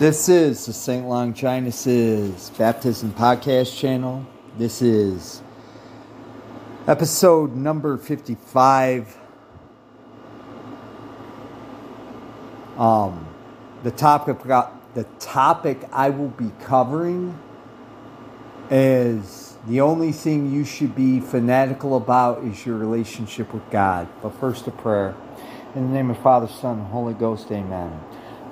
This is the St. Longinus' Baptism Podcast channel. This is episode number 55. Um, the topic the topic I will be covering is the only thing you should be fanatical about is your relationship with God. But first, a prayer. In the name of Father, Son, and Holy Ghost, amen.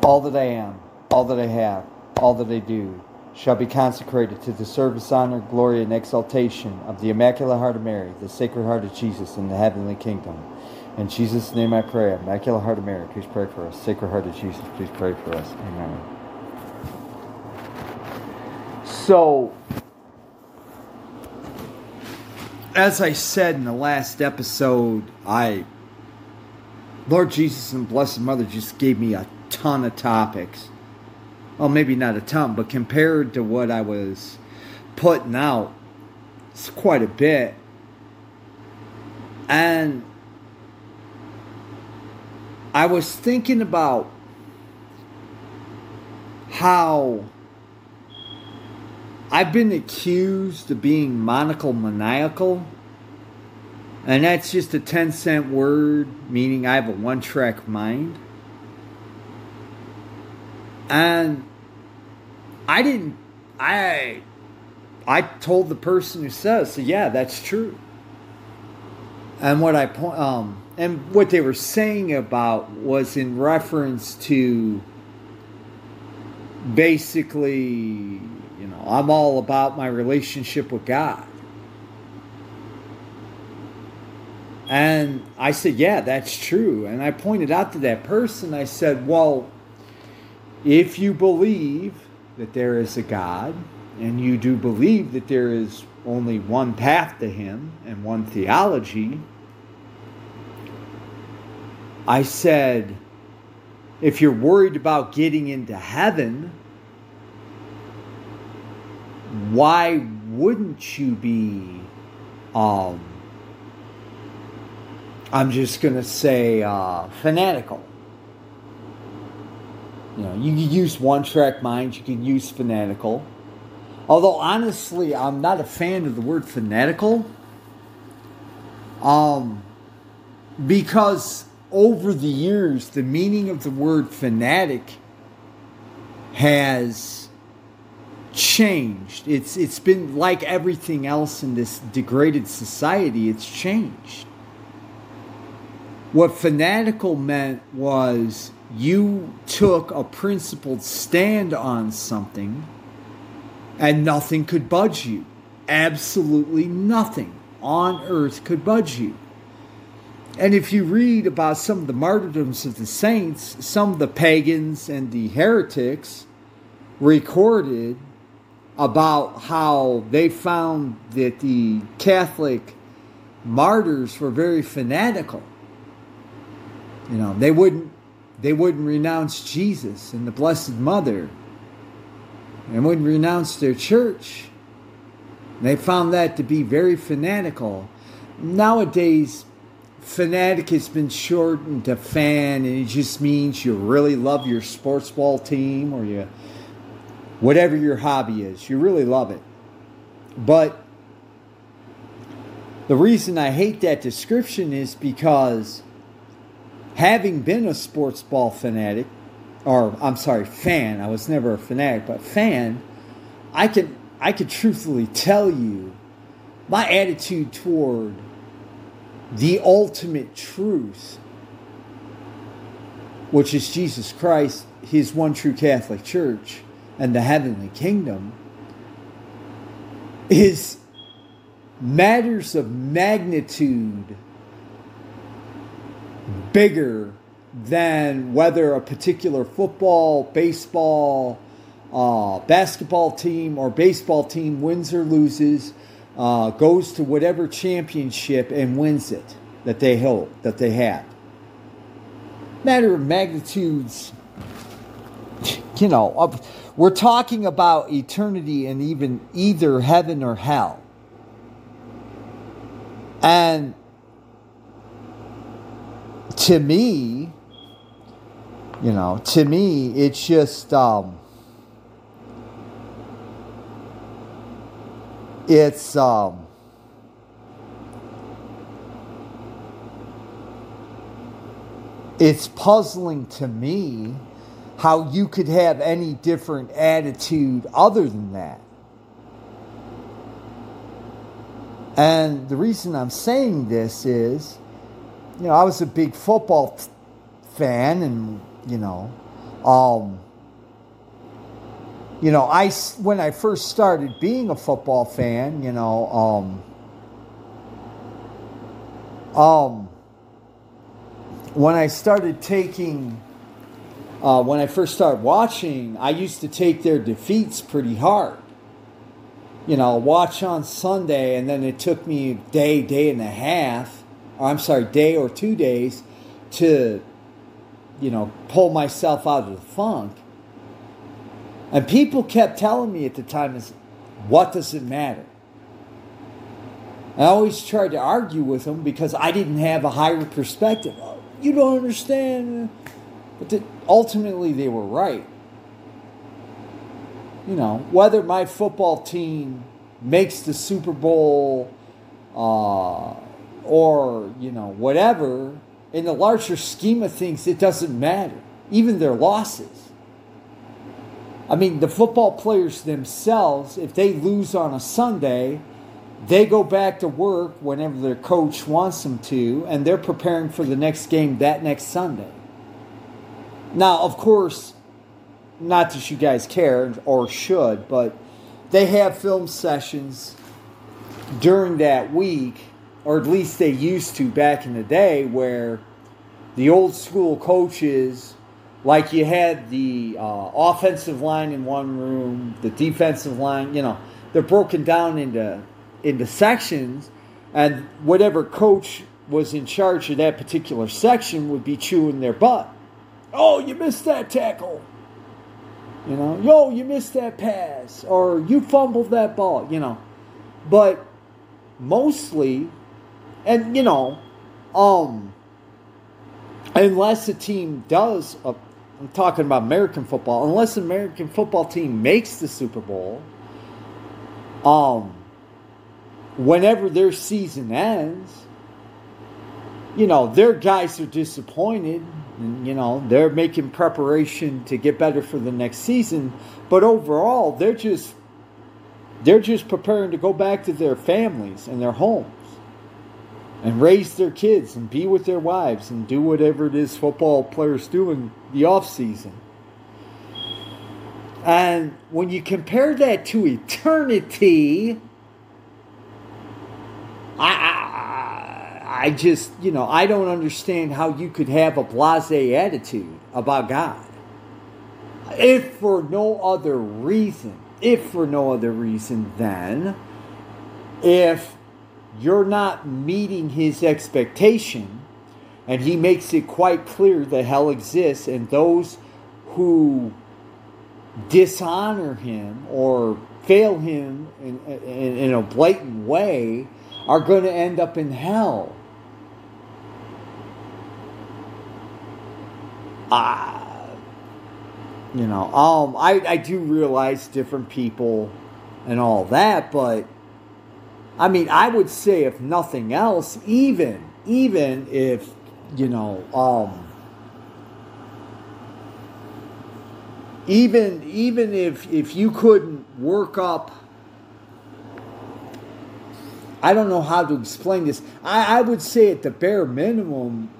All that I am, all that I have, all that I do shall be consecrated to the service, honor, glory, and exaltation of the Immaculate Heart of Mary, the Sacred Heart of Jesus, and the heavenly kingdom. In Jesus' name I pray. Immaculate Heart of Mary, please pray for us. Sacred Heart of Jesus, please pray for us. Amen. So, as I said in the last episode, I Lord Jesus and Blessed Mother just gave me a ton of topics. Well, maybe not a ton, but compared to what I was putting out, it's quite a bit. And I was thinking about how I've been accused of being monomaniacal and that's just a 10 cent word, meaning I have a one track mind. And I didn't, I, I told the person who says, so yeah, that's true. And what I point, um, and what they were saying about was in reference to basically, you know, I'm all about my relationship with God. And I said, Yeah, that's true. And I pointed out to that person, I said, Well, if you believe that there is a God, and you do believe that there is only one path to Him and one theology, I said, if you're worried about getting into heaven, why wouldn't you be um, I'm just going to say uh, fanatical. You know, you can use one track mind, you can use fanatical. Although, honestly, I'm not a fan of the word fanatical. Um, because over the years, the meaning of the word fanatic has changed. It's it's been like everything else in this degraded society, it's changed. What fanatical meant was you took a principled stand on something and nothing could budge you. Absolutely nothing on earth could budge you. And if you read about some of the martyrdoms of the saints, some of the pagans and the heretics recorded about how they found that the Catholic martyrs were very fanatical you know, they wouldn't they wouldn't renounce Jesus and the Blessed Mother. And wouldn't renounce their church. They found that to be very fanatical. Nowadays, fanatic has been shortened to fan, and it just means you really love your sports ball team or you, whatever your hobby is, you really love it. But the reason I hate that description is because having been a sports ball fanatic, or I'm sorry, fan, I was never a fanatic, but fan, I can I could truthfully tell you my attitude toward the ultimate truth, which is Jesus Christ, his one true Catholic Church, and the heavenly kingdom, is matters of magnitude bigger than whether a particular football, baseball, uh, basketball team, or baseball team wins or loses, uh, goes to whatever championship and wins it that they hold, that they have. Matter of magnitudes, you know, we're talking about eternity and even either heaven or hell. And to me, you know, to me, it's just, um, it's, um, it's puzzling to me how you could have any different attitude other than that. And the reason I'm saying this is you know, I was a big football fan, and you know, um, you know, I when I first started being a football fan, you know, um, um, when I started taking, uh, when I first started watching, I used to take their defeats pretty hard. You know, watch on Sunday, and then it took me a day, day and a half, I'm sorry, day or two days to, you know, pull myself out of the funk. And people kept telling me at the time, is what does it matter? I always tried to argue with them because I didn't have a higher perspective. Oh, you don't understand. But the, ultimately, they were right you know, whether my football team makes the Super Bowl uh, or, you know, whatever, in the larger scheme of things, it doesn't matter. Even their losses. I mean, the football players themselves, if they lose on a Sunday, they go back to work whenever their coach wants them to, and they're preparing for the next game that next Sunday. Now, of course, not that you guys care or should, but they have film sessions during that week, or at least they used to back in the day, where the old school coaches, like you had the uh, offensive line in one room, the defensive line, you know, they're broken down into into sections, and whatever coach was in charge of that particular section would be chewing their butt. Oh, you missed that tackle. You know, yo, you missed that pass, or you fumbled that ball, you know. But mostly, and you know, um, unless a team does, uh, I'm talking about American football, unless an American football team makes the Super Bowl, um, whenever their season ends, you know, their guys are disappointed and, you know, they're making preparation to get better for the next season. But overall, they're just they're just preparing to go back to their families and their homes and raise their kids and be with their wives and do whatever it is football players do in the off season. And when you compare that to eternity, I, I just, you know, I don't understand how you could have a blase attitude about God. If for no other reason, if for no other reason then, if you're not meeting his expectation, and he makes it quite clear that hell exists, and those who dishonor him or fail him in, in, in a blatant way are going to end up in hell. uh, you know, um, I, I do realize different people and all that, but I mean, I would say if nothing else, even even if you know, um, even even if if you couldn't work up. I don't know how to explain this. I, I would say at the bare minimum,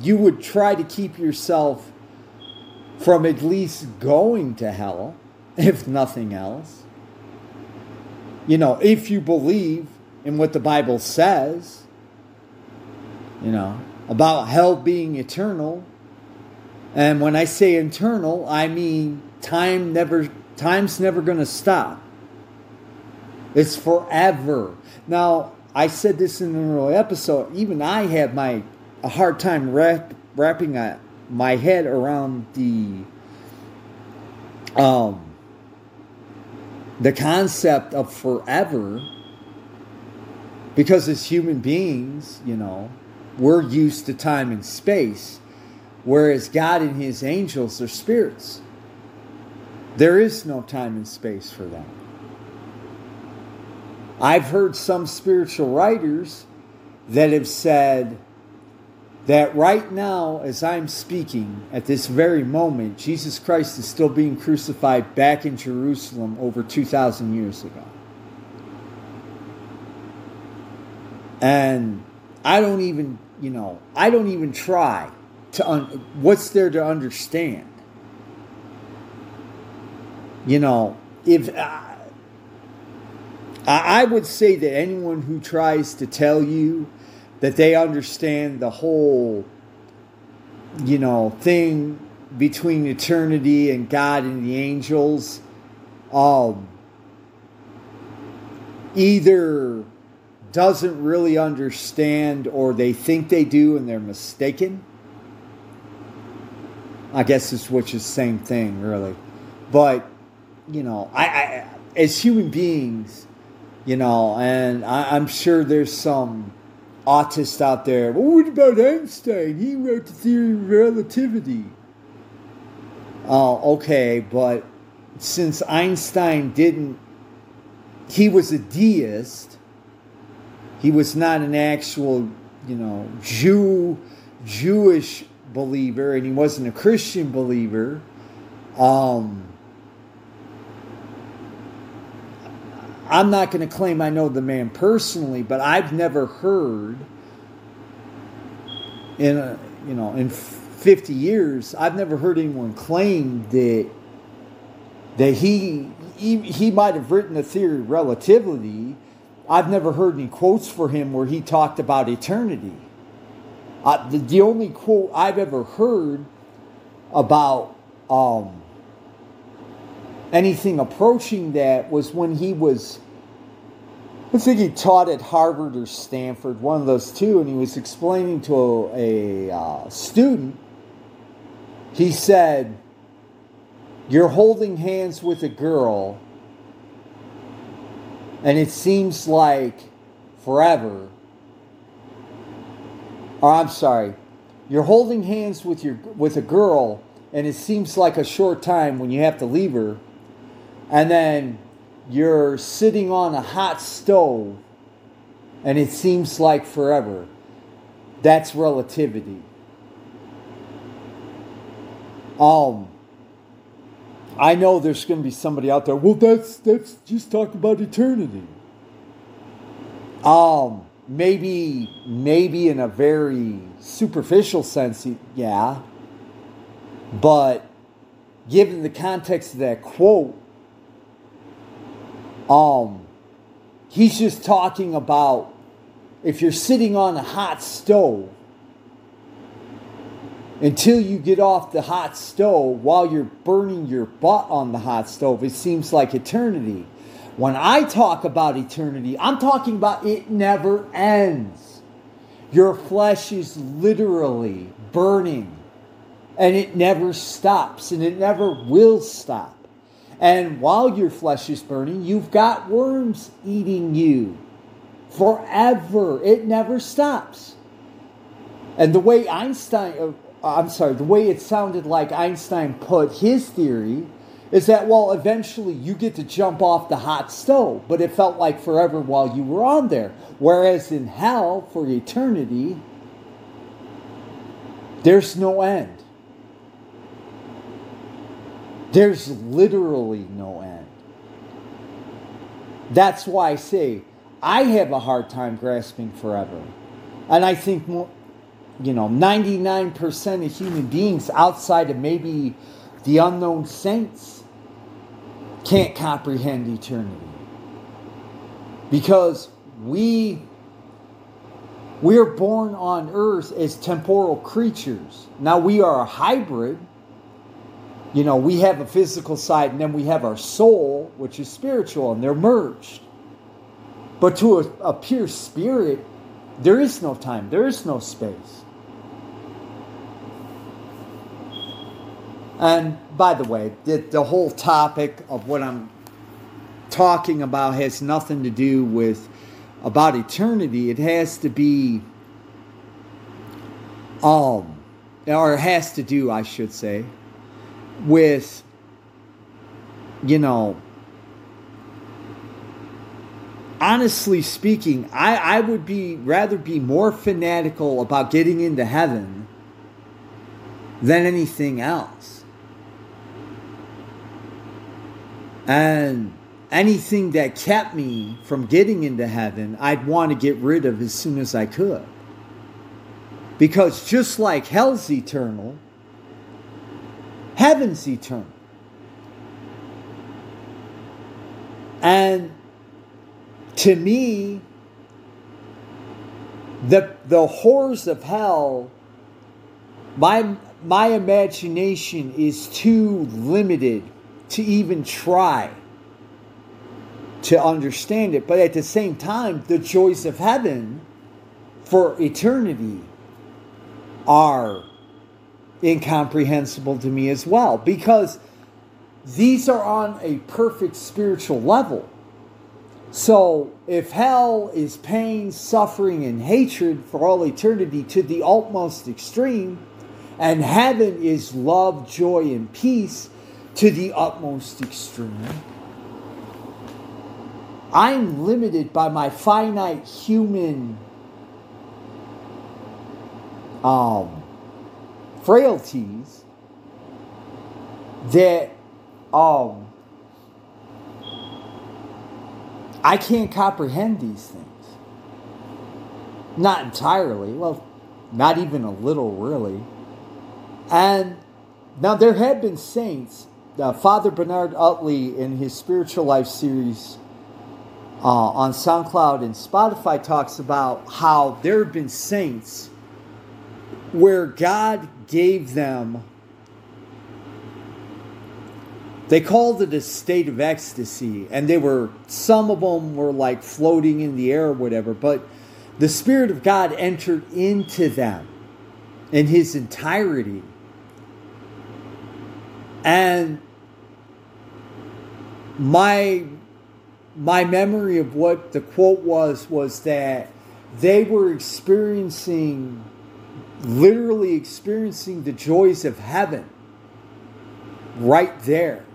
you would try to keep yourself from at least going to hell, if nothing else. You know, if you believe in what the Bible says, you know, about hell being eternal. And when I say eternal, I mean time never time's never going to stop. It's forever. Now, I said this in an early episode. Even I had my a hard time wrap, wrapping a, my head around the um, the concept of forever because as human beings, you know, we're used to time and space, whereas God and his angels are spirits. There is no time and space for them. I've heard some spiritual writers that have said that right now, as I'm speaking, at this very moment, Jesus Christ is still being crucified back in Jerusalem over 2,000 years ago. And I don't even, you know, I don't even try to, un- what's there to understand? You know, if uh, I would say that anyone who tries to tell you that they understand the whole, you know, thing between eternity and God and the angels, um, either doesn't really understand or they think they do and they're mistaken. I guess it's which is the same thing, really. But, you know, I, I as human beings, you know, and I, I'm sure there's some autist out there. Well, what about Einstein? He wrote the theory of relativity. Oh, okay, but since Einstein didn't, he was a deist. He was not an actual, you know, Jew, Jewish believer, and he wasn't a Christian believer. Um, I'm not going to claim I know the man personally, but I've never heard in a, you know in 50 years I've never heard anyone claim that that he he, he might have written a theory of relativity. I've never heard any quotes for him where he talked about eternity. Uh, the, the only quote I've ever heard about um, anything approaching that was when he was I think he taught at Harvard or Stanford, one of those two, and he was explaining to a, a uh, student. He said, You're holding hands with a girl, and it seems like forever. Or I'm sorry, you're holding hands with your with a girl, and it seems like a short time when you have to leave her, and then you're sitting on a hot stove and it seems like forever. That's relativity. Um, I know there's going to be somebody out there. Well, that's that's just talk about eternity. Um, maybe maybe in a very superficial sense, yeah. But given the context of that quote, um, he's just talking about if you're sitting on a hot stove until you get off the hot stove while you're burning your butt on the hot stove, it seems like eternity. When I talk about eternity, I'm talking about it never ends. Your flesh is literally burning and it never stops and it never will stop. And while your flesh is burning, you've got worms eating you forever. It never stops. And the way Einstein, uh, Uh, I'm sorry, the way it sounded like Einstein put his theory is that, well, eventually you get to jump off the hot stove, but it felt like forever while you were on there. Whereas in hell, for eternity, there's no end. There's literally no end. That's why I say I have a hard time grasping forever. And I think, you know, 99% of human beings outside of maybe the unknown saints can't comprehend eternity. Because we we're born on earth as temporal creatures. Now we are a hybrid you know, we have a physical side and then we have our soul, which is spiritual, and they're merged. But to a, a pure spirit, there is no time, there is no space. And by the way, the, the whole topic of what I'm talking about has nothing to do with about eternity. It has to be um or it has to do, I should say, with, you know, honestly speaking, I, I would be rather be more fanatical about getting into heaven than anything else. And anything that kept me from getting into heaven, I'd want to get rid of as soon as I could. Because just like hell's eternal, heaven's eternal. And to me, the, the horrors of hell, my, my imagination is too limited to even try to understand it. But at the same time, the joys of heaven for eternity are incomprehensible to me as well because these are on a perfect spiritual level. So, if hell is pain, suffering, and hatred for all eternity to the utmost extreme, and heaven is love, joy, and peace to the utmost extreme, I'm limited by my finite human um, frailties that um, I can't comprehend these things. Not entirely. Well, not even a little, really. And now there have been saints. Uh, Father Bernard Utley, in his Spiritual Life series uh, on SoundCloud and Spotify, talks about how there have been saints where God gave them they called it a state of ecstasy and they were some of them were like floating in the air or whatever but the spirit of god entered into them in his entirety. And my my memory of what the quote was was that they were experiencing literally experiencing the joys of heaven right there.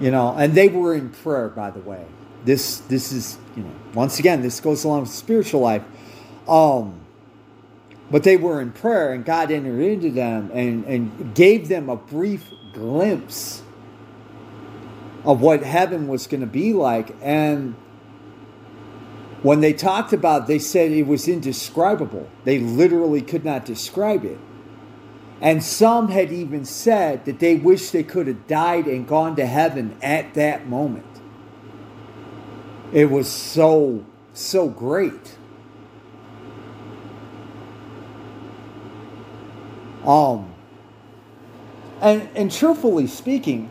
You know and they were in prayer by the way. This this is you know once again this goes along with spiritual life. Um but they were in prayer and god entered into them and and gave them a brief glimpse of what heaven was going to be like and when they talked about it, they said it was indescribable they literally could not describe it and some had even said that they wished they could have died and gone to heaven at that moment. It was so, so great. Um, and, and truthfully speaking,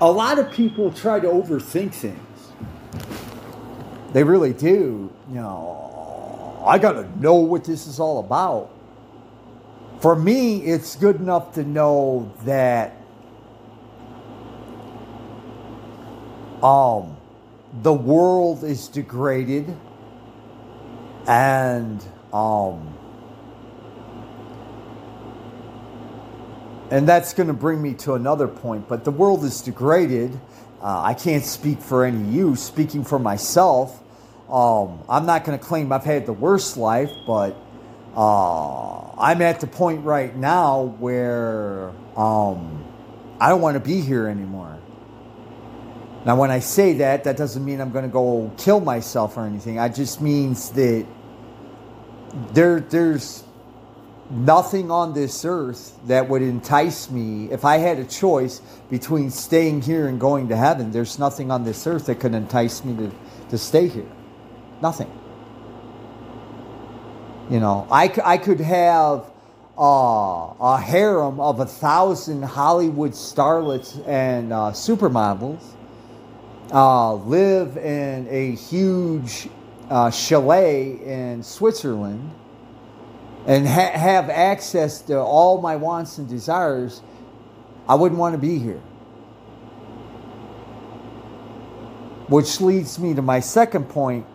a lot of people try to overthink things. They really do. You know, I got to know what this is all about. For me, it's good enough to know that um, the world is degraded and um, and that's going to bring me to another point but the world is degraded uh, i can't speak for any of you speaking for myself um, I'm not going to claim I've had the worst life, but uh, I'm at the point right now where um, I don't want to be here anymore. Now, when I say that, that doesn't mean I'm going to go kill myself or anything. It just means that there, there's nothing on this earth that would entice me. If I had a choice between staying here and going to heaven, there's nothing on this earth that could entice me to, to stay here. Nothing. You know, I, I could have uh, a harem of a thousand Hollywood starlets and uh, supermodels, uh, live in a huge uh, chalet in Switzerland, and ha- have access to all my wants and desires, I wouldn't want to be here. Which leads me to my second point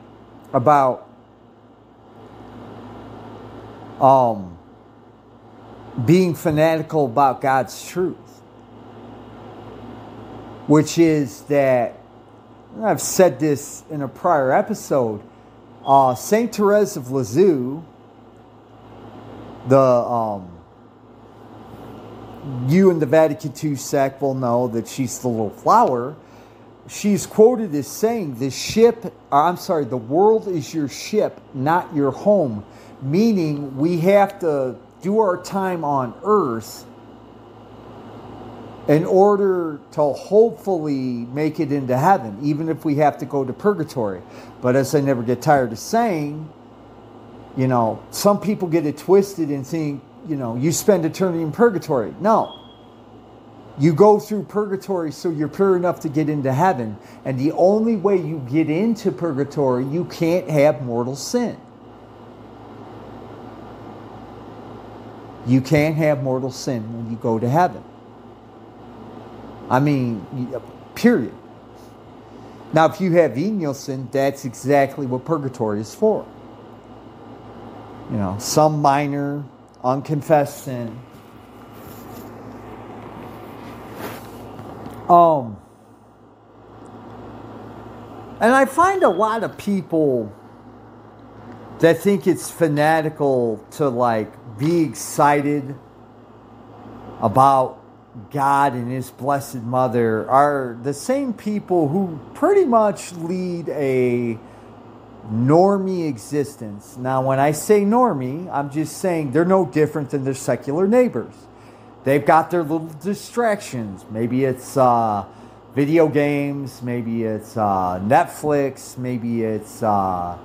about um, being fanatical about God's truth. which is that I've said this in a prior episode. Uh, Saint Therese of Lisieux, the um, you and the Vatican II sect will know that she's the little flower. She's quoted as saying, "The ship, I'm sorry, the world is your ship, not your home." Meaning, we have to do our time on Earth in order to hopefully make it into heaven, even if we have to go to purgatory. But as I never get tired of saying, you know, some people get it twisted and think, you know, you spend eternity in purgatory. No. You go through purgatory so you're pure enough to get into heaven. And the only way you get into purgatory, you can't have mortal sin. You can't have mortal sin when you go to heaven. I mean, uh, period. Now, if you have venial sin, that's exactly what purgatory is for. You know, some minor, unconfessed sin. Um, and I find a lot of people that think it's fanatical to like be excited about God and His Blessed Mother are the same people who pretty much lead a normie existence. Now, when I say normie, I'm just saying they're no different than their secular neighbors. They've got their little distractions. Maybe it's uh, video games, maybe it's uh, Netflix, maybe it's uh,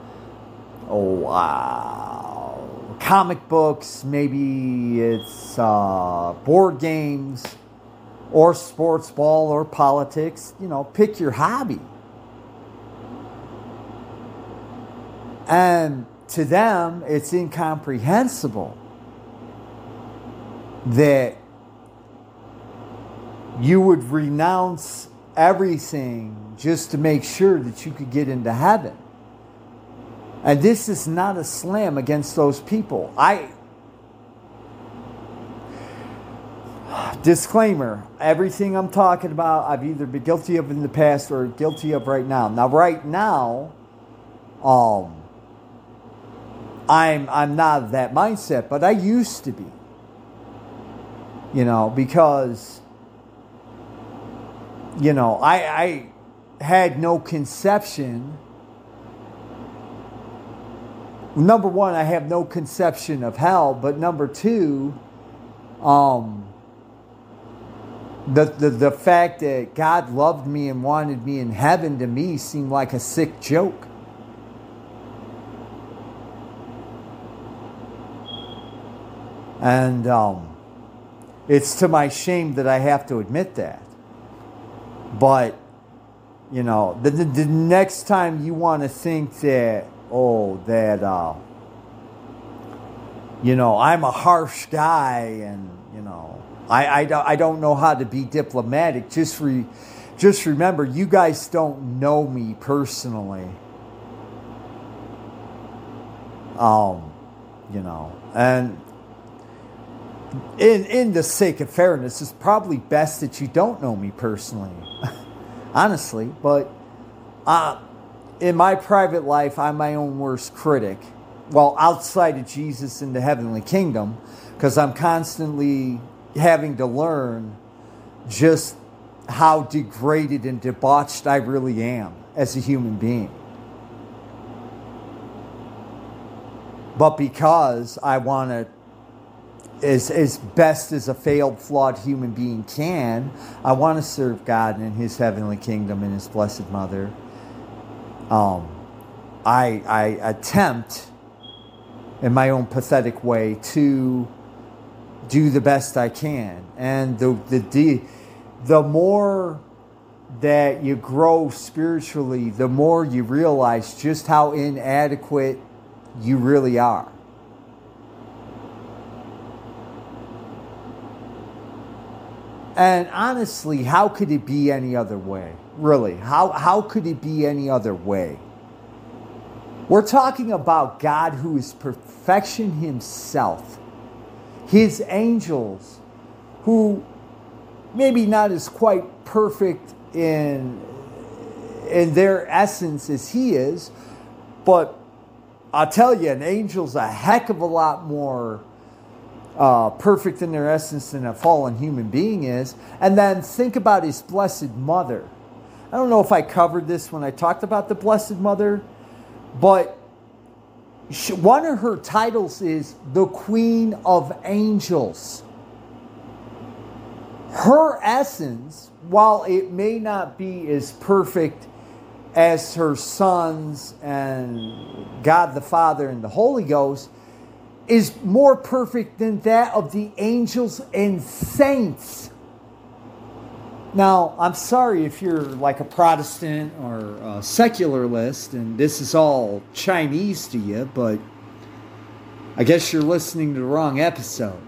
oh, uh, comic books, maybe it's uh, board games or sports ball or politics. You know, pick your hobby. And to them, it's incomprehensible that you would renounce everything just to make sure that you could get into heaven. And this is not a slam against those people. I disclaimer everything I'm talking about, I've either been guilty of in the past or guilty of right now. Now, right now, um, I'm I'm not that mindset, but I used to be. You know, because you know, I I had no conception. Number one, I have no conception of hell, but number two, um, the, the, the fact that God loved me and wanted me in heaven to me seemed like a sick joke. And um, it's to my shame that I have to admit that. But, you know, the, the, the next time you want to think that, oh, that, uh, you know, I'm a harsh guy and, you know, I, I, I don't know how to be diplomatic. Just, re, just remember, you guys don't know me personally. Um, you know, and in in the sake of fairness, it's probably best that you don't know me personally, honestly. But uh, in my private life, I'm my own worst critic. Well, outside of Jesus in the heavenly kingdom, because I'm constantly having to learn just how degraded and debauched I really am as a human being. But because I want to as, as best as a failed, flawed human being can. I want to serve God and His heavenly kingdom and His blessed Mother. Um, I, I attempt, in my own pathetic way, to do the best I can. And the, the, the more that you grow spiritually, the more you realize just how inadequate you really are. And honestly, how could it be any other way? Really, how, how could it be any other way? We're talking about God who is perfection himself, his angels, who maybe not as quite perfect in in their essence as he is, but I'll tell you, an angel's a heck of a lot more uh, perfect in their essence than a fallen human being is. And then think about his blessed mother. I don't know if I covered this when I talked about the blessed mother, but she, one of her titles is the Queen of Angels. Her essence, while it may not be as perfect as her sons and God the Father and the Holy Ghost, is more perfect than that of the angels and saints. Now, I'm sorry if you're like a Protestant or a secularist and this is all Chinese to you, but I guess you're listening to the wrong episode.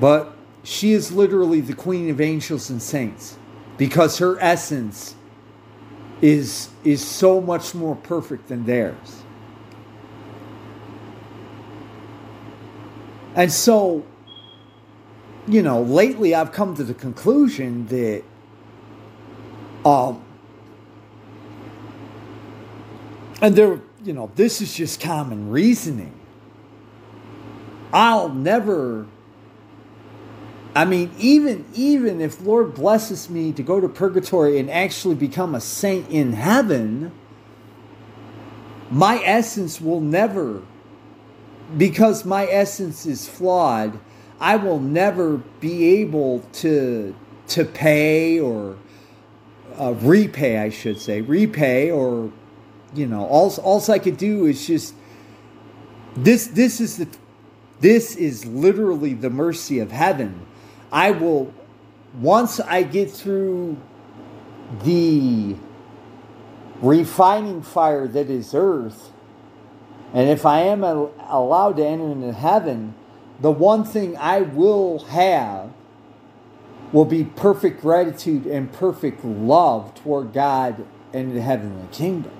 But she is literally the queen of angels and saints because her essence is is so much more perfect than theirs. And so you know, lately I've come to the conclusion that um and there you know, this is just common reasoning. I'll never I mean, even even if Lord blesses me to go to purgatory and actually become a saint in heaven, my essence will never because my essence is flawed I will never be able to to pay or uh, repay, I should say, repay or you know, all all I could do is just this. This is the this is literally the mercy of heaven. I will once I get through the refining fire that is earth, and if I am allowed to enter into heaven the one thing I will have will be perfect gratitude and perfect love toward God and the heavenly kingdom.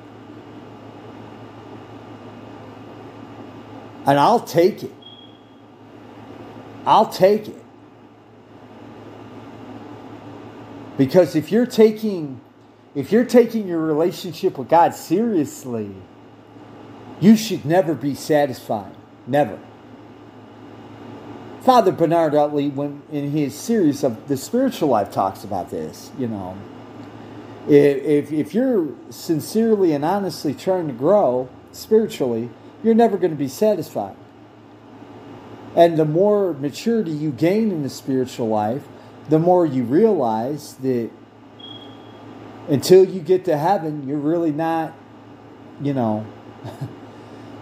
And I'll take it. I'll take it. Because if you're taking if you're taking your relationship with God seriously, you should never be satisfied. Never. Father Bernard Utley, when in his series of the spiritual life, talks about this. You know, if if you're sincerely and honestly trying to grow spiritually, you're never going to be satisfied. And the more maturity you gain in the spiritual life, the more you realize that until you get to heaven, you're really not, you know.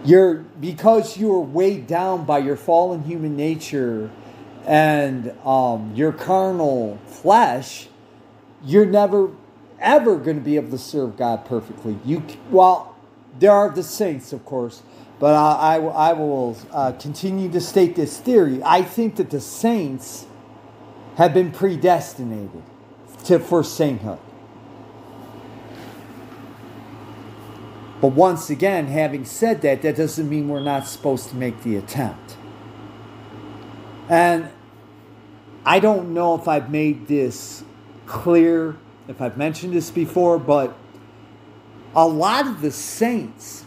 you're because you are weighed down by your fallen human nature and um, your carnal flesh, you're never ever going to be able to serve God perfectly. You well, there are the saints, of course, but I, I, I will uh, continue to state this theory. I think that the saints have been predestinated to for sainthood. But once again, having said that, that doesn't mean we're not supposed to make the attempt. And I don't know if I've made this clear, if I've mentioned this before, but a lot of the saints,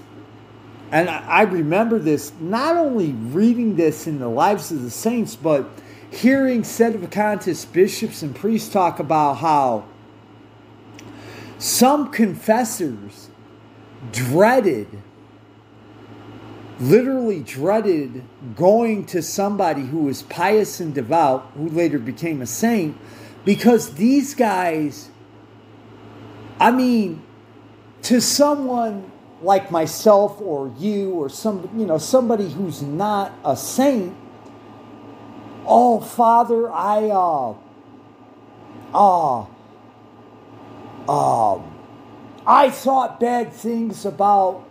and I remember this not only reading this in the lives of the saints, but hearing Sedevacantists, bishops, and priests talk about how some confessors dreaded, literally dreaded going to somebody who was pious and devout, who later became a saint, because these guys, I mean, to someone like myself or you or some, you know, somebody who's not a saint, oh, Father, I, uh, uh, um, I thought bad things about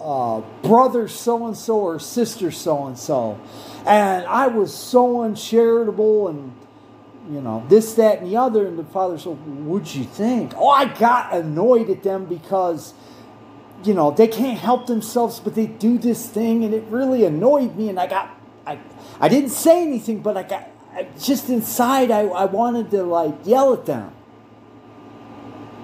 uh, brother so and so or sister so and so, and I was so uncharitable and you know this, that, and the other. And the father said, "What'd you think?" Oh, I got annoyed at them because you know they can't help themselves, but they do this thing, and it really annoyed me. And I got I I didn't say anything, but I got just inside, I, I wanted to like yell at them.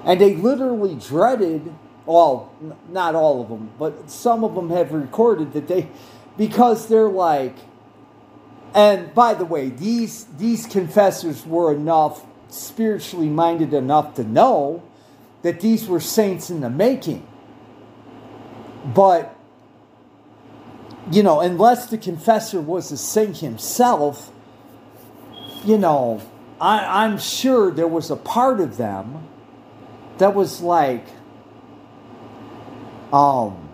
And they literally dreaded, well, not all of them, but some of them have recorded that they, because they're like, and by the way, these these confessors were enough spiritually minded enough to know that these were saints in the making. But you know, unless the confessor was a saint himself, you know, I, I'm sure there was a part of them that was like, um,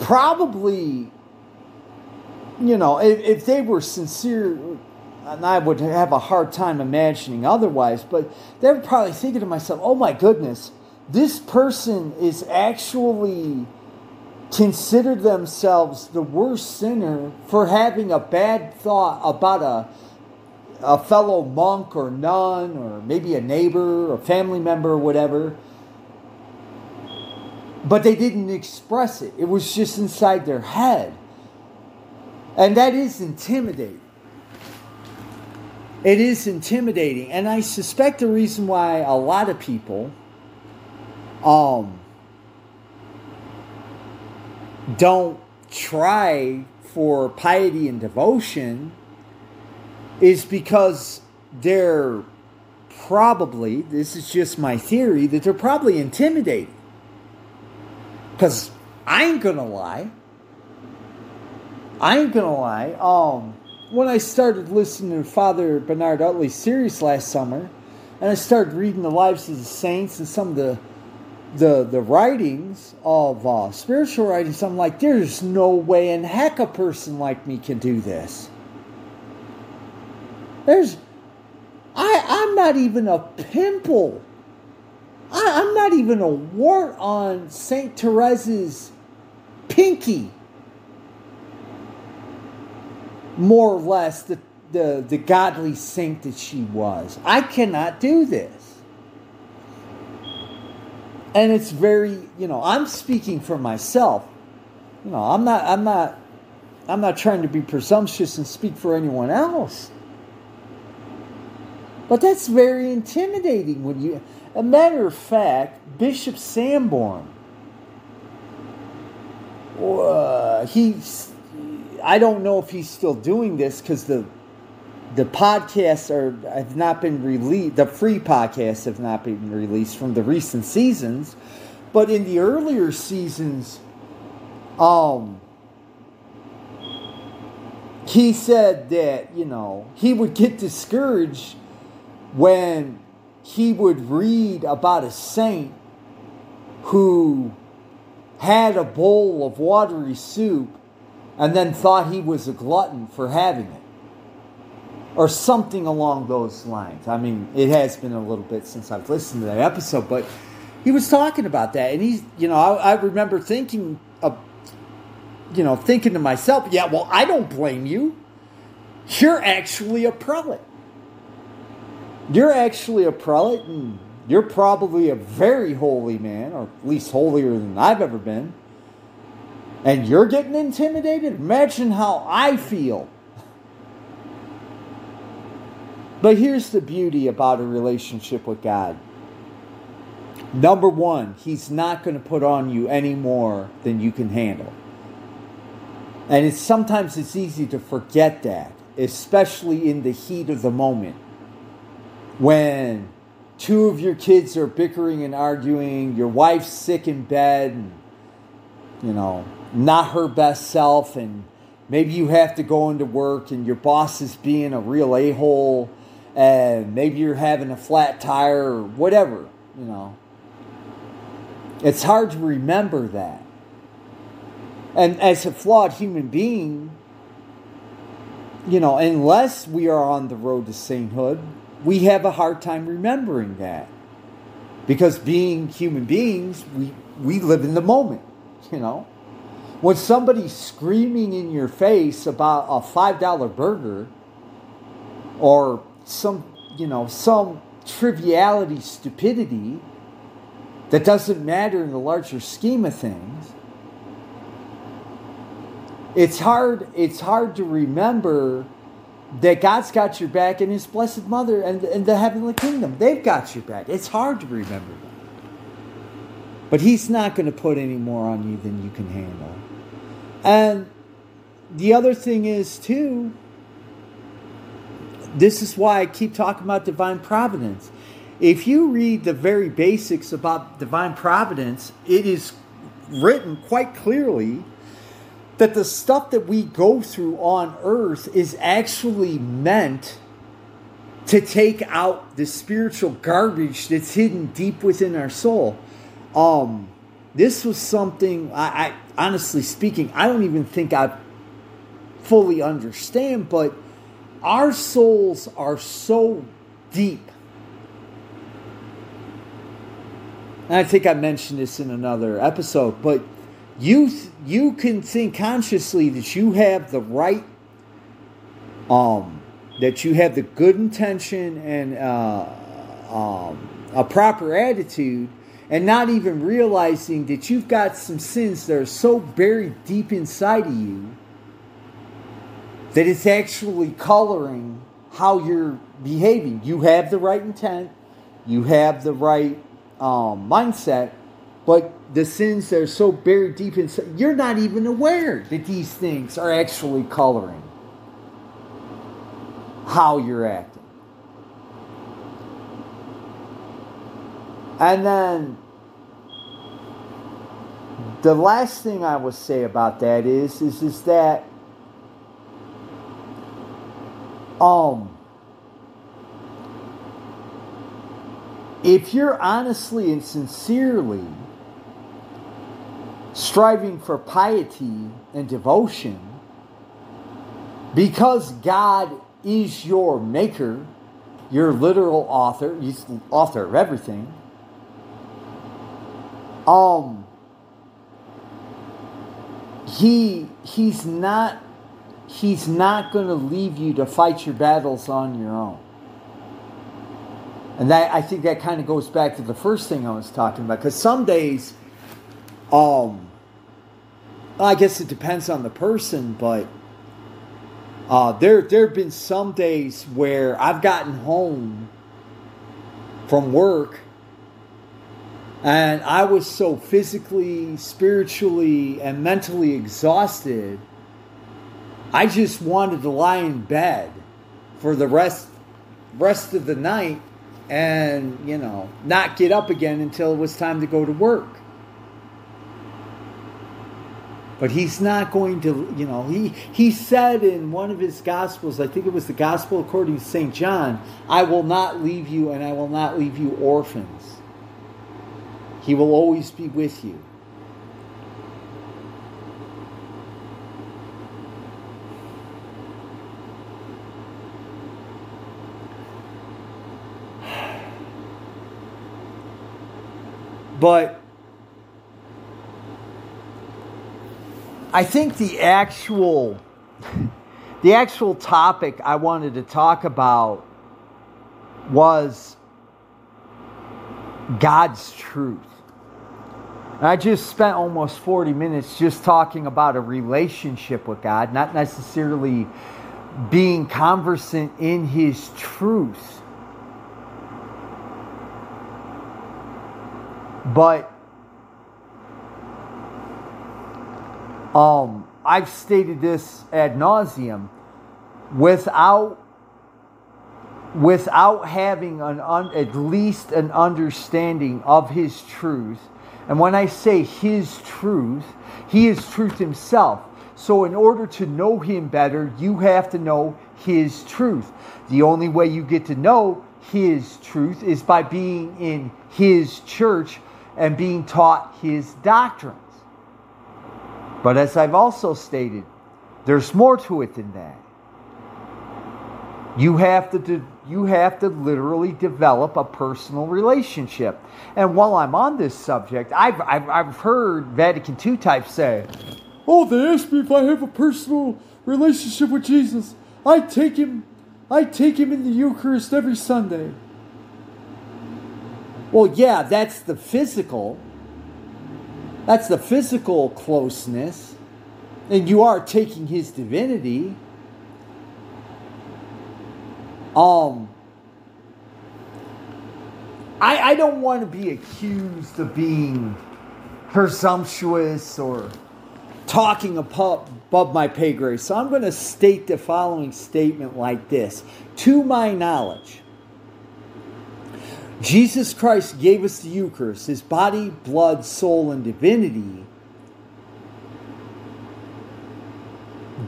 probably, you know, if, if they were sincere, and I would have a hard time imagining otherwise, but they were probably thinking to myself, oh my goodness, this person is actually considered themselves the worst sinner for having a bad thought about a a fellow monk or nun or maybe a neighbor or family member or whatever. But they didn't express it. It was just inside their head. And that is intimidating. It is intimidating. And i suspect the reason why a lot of people um don't try for piety and devotion is because they're probably, this is just my theory, that they're probably intimidated. Because I ain't gonna lie. I ain't gonna lie. Um, when I started listening to Father Bernard Utley's series last summer, and I started reading the lives of the saints and some of the the the writings of uh, spiritual writings, I'm like, there's no way in heck a person like me can do this. There's, I I'm not even a pimple. I, I'm not even a wart on Saint Teresa's pinky. More or less the the the godly saint that she was. I cannot do this and it's very you know i'm speaking for myself you know i'm not i'm not i'm not trying to be presumptuous and speak for anyone else but that's very intimidating when you a matter of fact bishop sanborn uh, he's i don't know if he's still doing this because the the podcasts are have not been released. The free podcasts have not been released from the recent seasons, but in the earlier seasons, um, he said that you know he would get discouraged when he would read about a saint who had a bowl of watery soup and then thought he was a glutton for having it or something along those lines. I mean, it has been a little bit since I've listened to that episode, but he was talking about that, and he's, you know, I, I remember thinking, of, you know, thinking to myself, yeah, well, I don't blame you. You're actually a prelate. You're actually a prelate, and you're probably a very holy man, or at least holier than I've ever been. And you're getting intimidated? Imagine how I feel but here's the beauty about a relationship with God. Number one, He's not going to put on you any more than you can handle. And it's sometimes it's easy to forget that, especially in the heat of the moment. When two of your kids are bickering and arguing, your wife's sick in bed, and, you know, not her best self, and maybe you have to go into work and your boss is being a real a hole and maybe you're having a flat tire or whatever, you know. It's hard to remember that. And as a flawed human being, you know, unless we are on the road to sainthood, we have a hard time remembering that. Because being human beings, we, we live in the moment, you know. When somebody's screaming in your face about a $5 burger or some, you know, some triviality, stupidity that doesn't matter in the larger scheme of things. It's hard, it's hard to remember that God's got your back and His blessed mother and, and the heavenly kingdom. They've got your back. It's hard to remember that. But He's not going to put any more on you than you can handle. And the other thing is, too, this is why I keep talking about divine providence. If you read the very basics about divine providence, it is written quite clearly that the stuff that we go through on earth is actually meant to take out the spiritual garbage that's hidden deep within our soul. Um, this was something I, I honestly speaking, I don't even think I fully understand, but our souls are so deep. And I think I mentioned this in another episode, but you you can think consciously that you have the right um that you have the good intention and uh, um, a proper attitude and not even realizing that you've got some sins that are so buried deep inside of you that it's actually coloring how you're behaving. You have the right intent, you have the right um, mindset, but the sins that are so buried deep inside, you're not even aware that these things are actually coloring how you're acting. And then the last thing I will say about that is is is that um if you're honestly and sincerely striving for piety and devotion because God is your maker, your literal author, he's the author of everything. Um he he's not he's not going to leave you to fight your battles on your own. And that I think that kind of goes back to the first thing I was talking about cuz some days um I guess it depends on the person, but uh, there there have been some days where I've gotten home from work and I was so physically, spiritually, and mentally exhausted. I just wanted to lie in bed for the rest rest of the night and, you know, not get up again until it was time to go to work. But he's not going to, you know, he, he said in one of his gospels, I think it was the gospel according to St. John, I will not leave you and I will not leave you orphans. He will always be with you. But I think the actual the actual topic I wanted to talk about was God's truth. I just spent almost 40 minutes just talking about a relationship with God, not necessarily being conversant in His truth. But um, I've stated this ad nauseum without without having an un, at least an understanding of his truth. And when I say his truth, he is truth himself. So, in order to know him better, you have to know his truth. The only way you get to know his truth is by being in his church and being taught his doctrines. But as I've also stated, there's more to it than that. You have to do, you have to literally develop a personal relationship. And while I'm on this subject, I've, I've, I've heard Vatican II types say, Oh, they asked me if I have a personal relationship with Jesus. I take him, I take him in the Eucharist every Sunday. Well, yeah, that's the physical. That's the physical closeness. And you are taking his divinity. Um, I, I don't want to be accused of being presumptuous or talking above my pay grade. So I'm going to state the following statement like this To my knowledge, Jesus Christ gave us the Eucharist, his body, blood, soul, and divinity,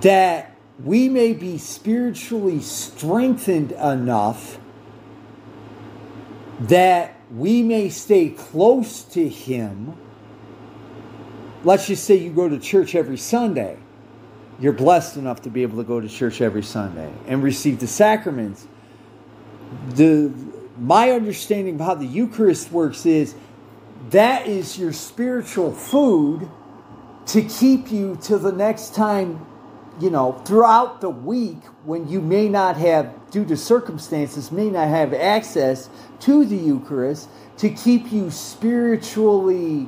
that we may be spiritually strengthened enough that we may stay close to him. Let's just say you go to church every Sunday. You're blessed enough to be able to go to church every Sunday and receive the sacraments. The my understanding of how the Eucharist works is that is your spiritual food to keep you to the next time, you know, throughout the week when you may not have, due to circumstances, may not have access to the Eucharist to keep you spiritually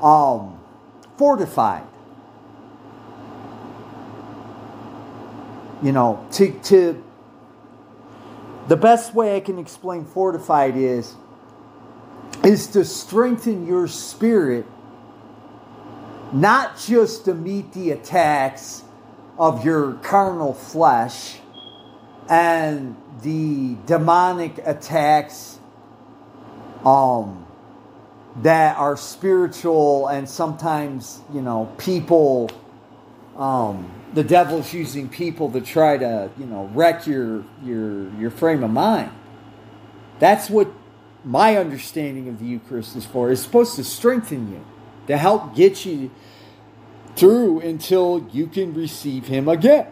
um, fortified. You know, to, to the best way I can explain fortified is is to strengthen your spirit not just to meet the attacks of your carnal flesh and the demonic attacks um, that are spiritual and sometimes you know people um, the devil's using people to try to, you know, wreck your your your frame of mind. That's what my understanding of the Eucharist is for. It's supposed to strengthen you, to help get you through until you can receive him again.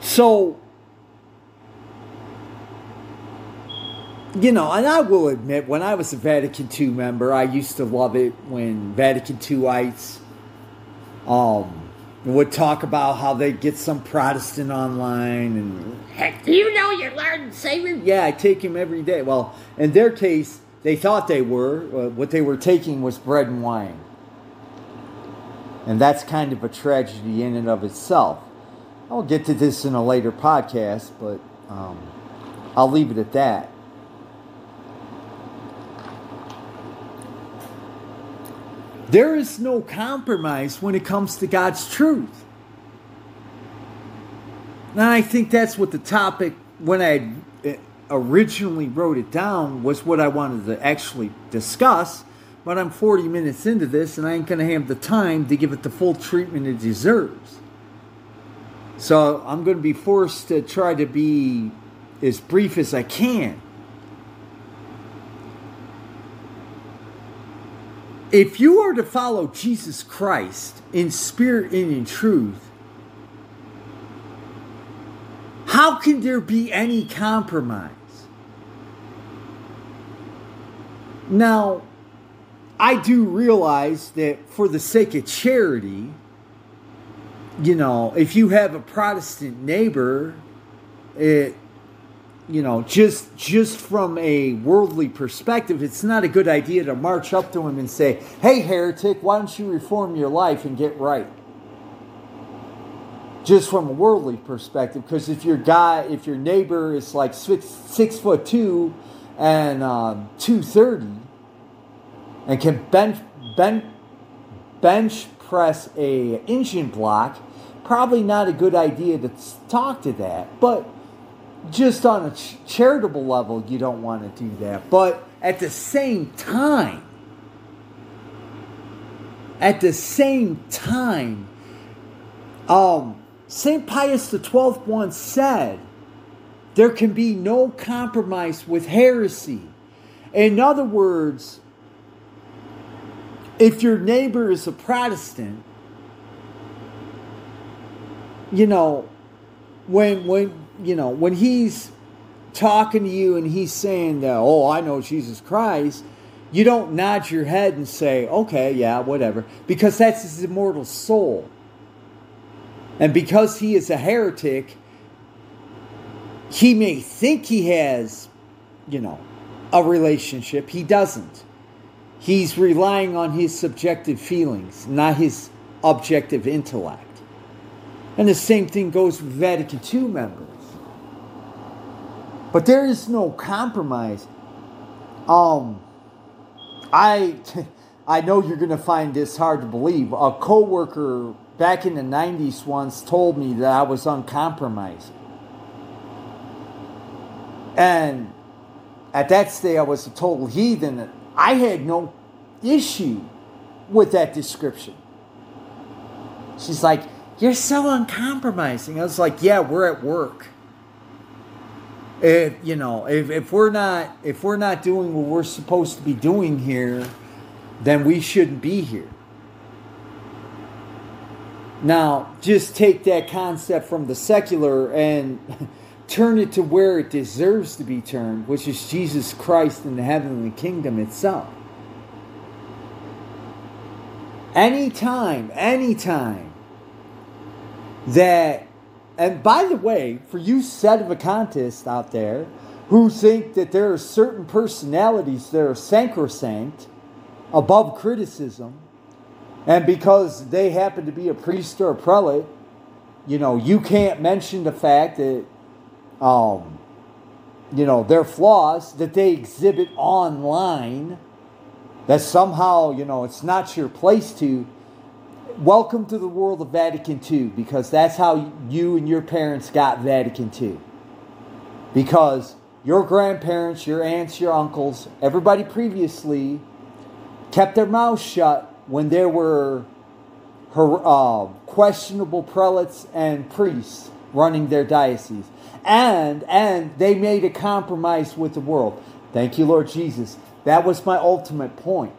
So you know, and I will admit, when I was a Vatican II member, I used to love it when Vatican IIites um, would talk about how they get some Protestant online and heck, do you know your Lord and Savior? Yeah, I take him every day. Well, in their case, they thought they were. Uh, what they were taking was bread and wine, and that's kind of a tragedy in and of itself. I'll get to this in a later podcast, but um, I'll leave it at that. There is no compromise when it comes to God's truth. And I think that's what the topic, when I originally wrote it down, was what I wanted to actually discuss. But I'm 40 minutes into this and I ain't going to have the time to give it the full treatment it deserves. So I'm going to be forced to try to be as brief as I can. If you are to follow Jesus Christ in spirit and in truth, how can there be any compromise? Now, I do realize that for the sake of charity, you know, if you have a Protestant neighbor, it you know, just just from a worldly perspective, it's not a good idea to march up to him and say, "Hey, heretic, why don't you reform your life and get right?" Just from a worldly perspective, because if your guy, if your neighbor is like six, six foot two and um, two thirty, and can bench bench bench press a engine block, probably not a good idea to talk to that, but just on a ch- charitable level, you don't want to do that. But at the same time, at the same time, um, St. Pius XII once said, there can be no compromise with heresy. In other words, if your neighbor is a Protestant, you know, when when you know, when he's talking to you and he's saying, that, oh, I know Jesus Christ, you don't nod your head and say, okay, yeah, whatever, because that's his immortal soul. And because he is a heretic, he may think he has, you know, a relationship. He doesn't. He's relying on his subjective feelings, not his objective intellect. And the same thing goes with Vatican II members. But there is no compromise. Um, I, I know you're going to find this hard to believe. A coworker back in the 90s once told me that I was uncompromising. And at that stage, I was a total heathen. I had no issue with that description. She's like, You're so uncompromising. I was like, Yeah, we're at work. If you know, if, if we're not if we're not doing what we're supposed to be doing here, then we shouldn't be here. Now, just take that concept from the secular and turn it to where it deserves to be turned, which is Jesus Christ and the heavenly kingdom itself. Anytime, anytime that, and by the way, for you sedevacantists out there who think that there are certain personalities that are sacrosanct, above criticism, and because they happen to be a priest or a prelate, you know, you can't mention the fact that, um, you know, their flaws that they exhibit online, that somehow, you know, it's not your place to. Welcome to the world of Vatican II because that's how you and your parents got Vatican II. Because your grandparents, your aunts, your uncles, everybody previously kept their mouths shut when there were her, uh, questionable prelates and priests running their diocese. And, and they made a compromise with the world. Thank you, Lord Jesus. That was my ultimate point.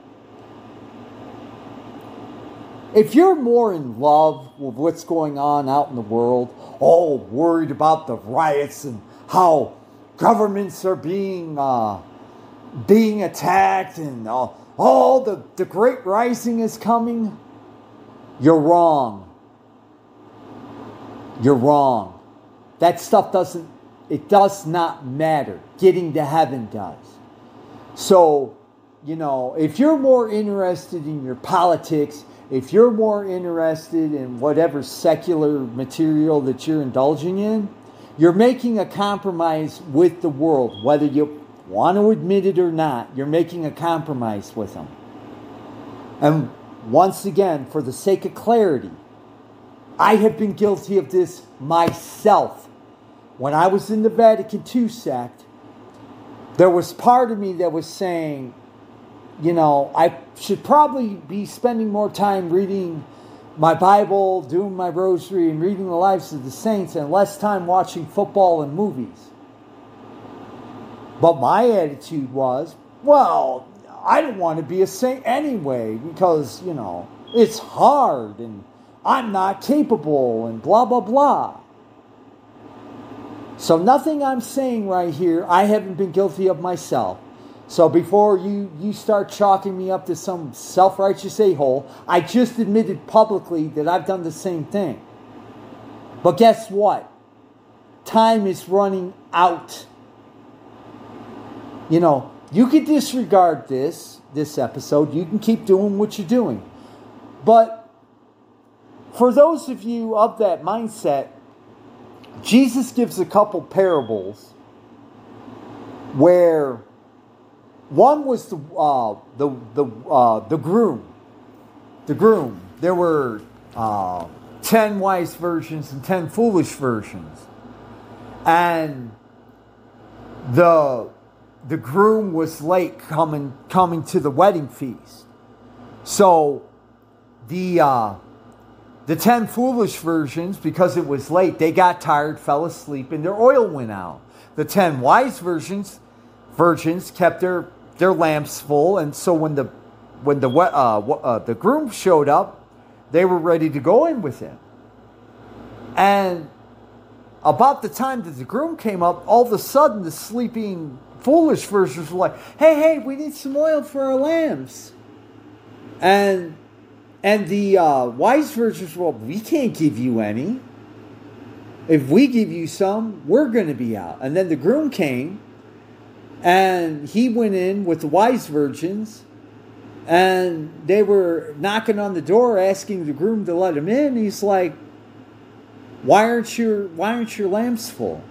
If you're more in love with what's going on out in the world, all worried about the riots and how governments are being uh, being attacked and uh, oh, the, the great rising is coming, you're wrong. You're wrong. That stuff doesn't, it does not matter. Getting to heaven does. So, you know, if you're more interested in your politics, if you're more interested in whatever secular material that you're indulging in, you're making a compromise with the world, whether you want to admit it or not, you're making a compromise with them. And once again, for the sake of clarity, I have been guilty of this myself. When I was in the Vatican II sect, there was part of me that was saying, you know, I should probably be spending more time reading my Bible, doing my rosary, and reading the lives of the saints, and less time watching football and movies. But my attitude was, well, I don't want to be a saint anyway because, you know, it's hard and I'm not capable and blah, blah, blah. So, nothing I'm saying right here, I haven't been guilty of myself. So, before you, you start chalking me up to some self righteous a hole, I just admitted publicly that I've done the same thing. But guess what? Time is running out. You know, you can disregard this this episode. You can keep doing what you're doing. But for those of you of that mindset, Jesus gives a couple parables where one was the uh, the the uh, the groom, the groom. There were uh, ten wise versions and ten foolish versions, and the the groom was late coming coming to the wedding feast. So the uh, the ten foolish versions because it was late, they got tired, fell asleep, and their oil went out. The ten wise versions virgins kept their their lamps full, and so when the when the uh, uh, the groom showed up, they were ready to go in with him. And about the time that the groom came up, all of a sudden the sleeping foolish virgins were like, hey, hey, we need some oil for our lamps. And and the uh, wise virgins were, we can't give you any. If we give you some, we're going to be out. And then the groom came, and he went in with the wise virgins, and they were knocking on the door asking the groom to let him in. He's like, Why aren't your why aren't your lamps full?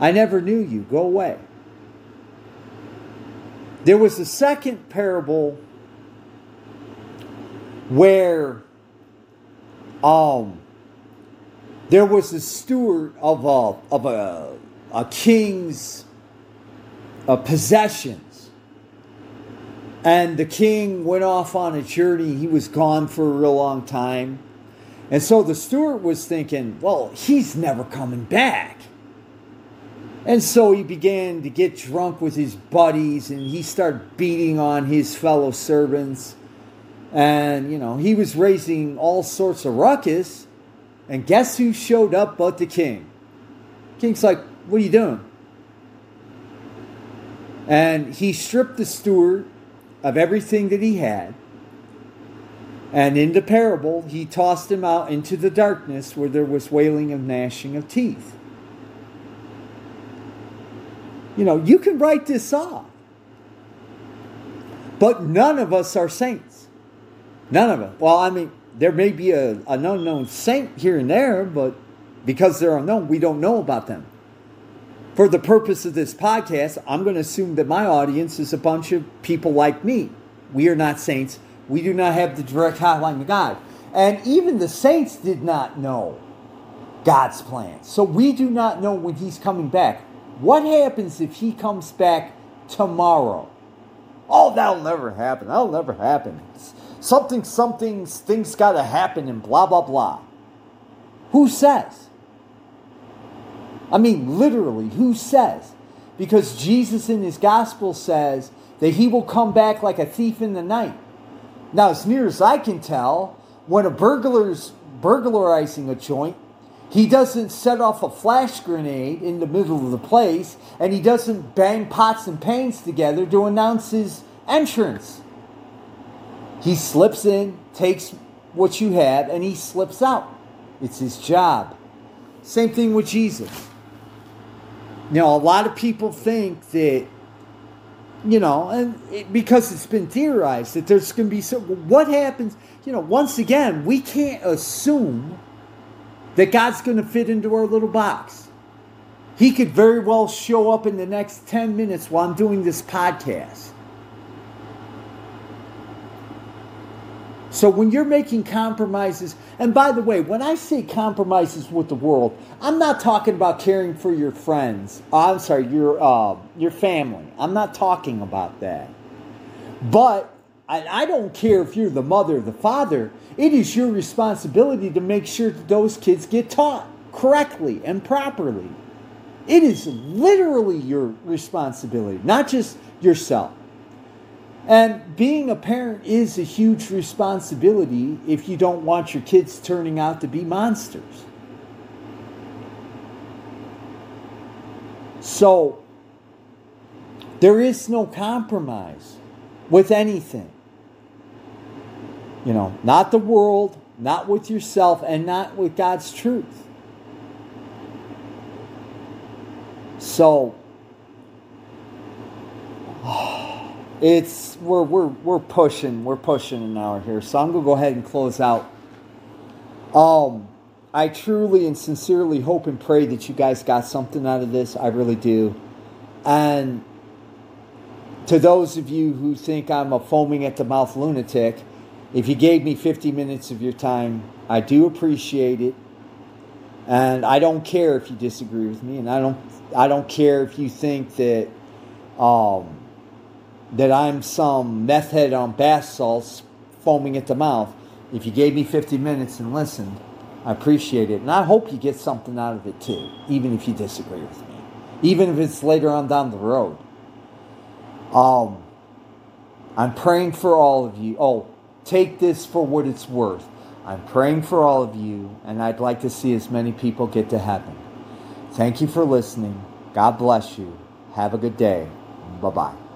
I never knew you. Go away. There was a second parable where um there was a steward of a of a a king's uh, possessions. And the king went off on a journey. He was gone for a real long time. And so the steward was thinking well he's never coming back. And so he began to get drunk with his buddies and he started beating on his fellow servants. And you know he was raising all sorts of ruckus. And guess who showed up but the king? King's like, What are you doing? And he stripped the steward of everything that he had. And in the parable, he tossed him out into the darkness where there was wailing and gnashing of teeth. You know, you can write this off. But none of us are saints. None of us. Well, I mean, there may be a, an unknown saint here and there, but because they're unknown, we don't know about them. For the purpose of this podcast, I'm going to assume that my audience is a bunch of people like me. We are not saints. We do not have the direct hotline to God. And even the saints did not know God's plan. So we do not know when He's coming back. What happens if He comes back tomorrow? Oh, that'll never happen. That'll never happen something, something, things got to happen and blah, blah, blah. Who says? I mean, literally, who says? Because Jesus in his gospel says that he will come back like a thief in the night. Now, as near as I can tell, when a burglar's burglarizing a joint, he doesn't set off a flash grenade in the middle of the place, and he doesn't bang pots and pans together to announce his entrance. He slips in, takes what you have, and he slips out. It's his job. Same thing with Jesus. You know, a lot of people think that, you know, and it, because it's been theorized that there's going to be so. What happens? You know, once again, we can't assume that God's going to fit into our little box. He could very well show up in the next 10 minutes while I'm doing this podcast. So when you're making compromises, and by the way, when I say compromises with the world, I'm not talking about caring for your friends. Oh, I'm sorry, your uh, your family. I'm not talking about that. But I, I don't care if you're the mother or the father. It is your responsibility to make sure that those kids get taught correctly and properly. It is literally your responsibility, not just yourself. And being a parent is a huge responsibility if you don't want your kids turning out to be monsters. So, there is no compromise with anything. You know, not the world, not with yourself, and not with God's truth. So, it's we're we're we're pushing we're pushing an hour here. So i'm gonna go ahead and close out. Um i truly and sincerely hope and pray that you guys got something out of this. I really do. And to those of you who think i'm a foaming at the mouth lunatic if you gave me 50 minutes of your time i do appreciate it. And i don't care if you disagree with me and i don't i don't care if you think that um that I'm some meth head on bath salts foaming at the mouth. If you gave me 50 minutes and listened, I appreciate it. And I hope you get something out of it too, even if you disagree with me, even if it's later on down the road. Um, I'm praying for all of you. Oh, take this for what it's worth. I'm praying for all of you, and I'd like to see as many people get to heaven. Thank you for listening. God bless you. Have a good day. Bye bye.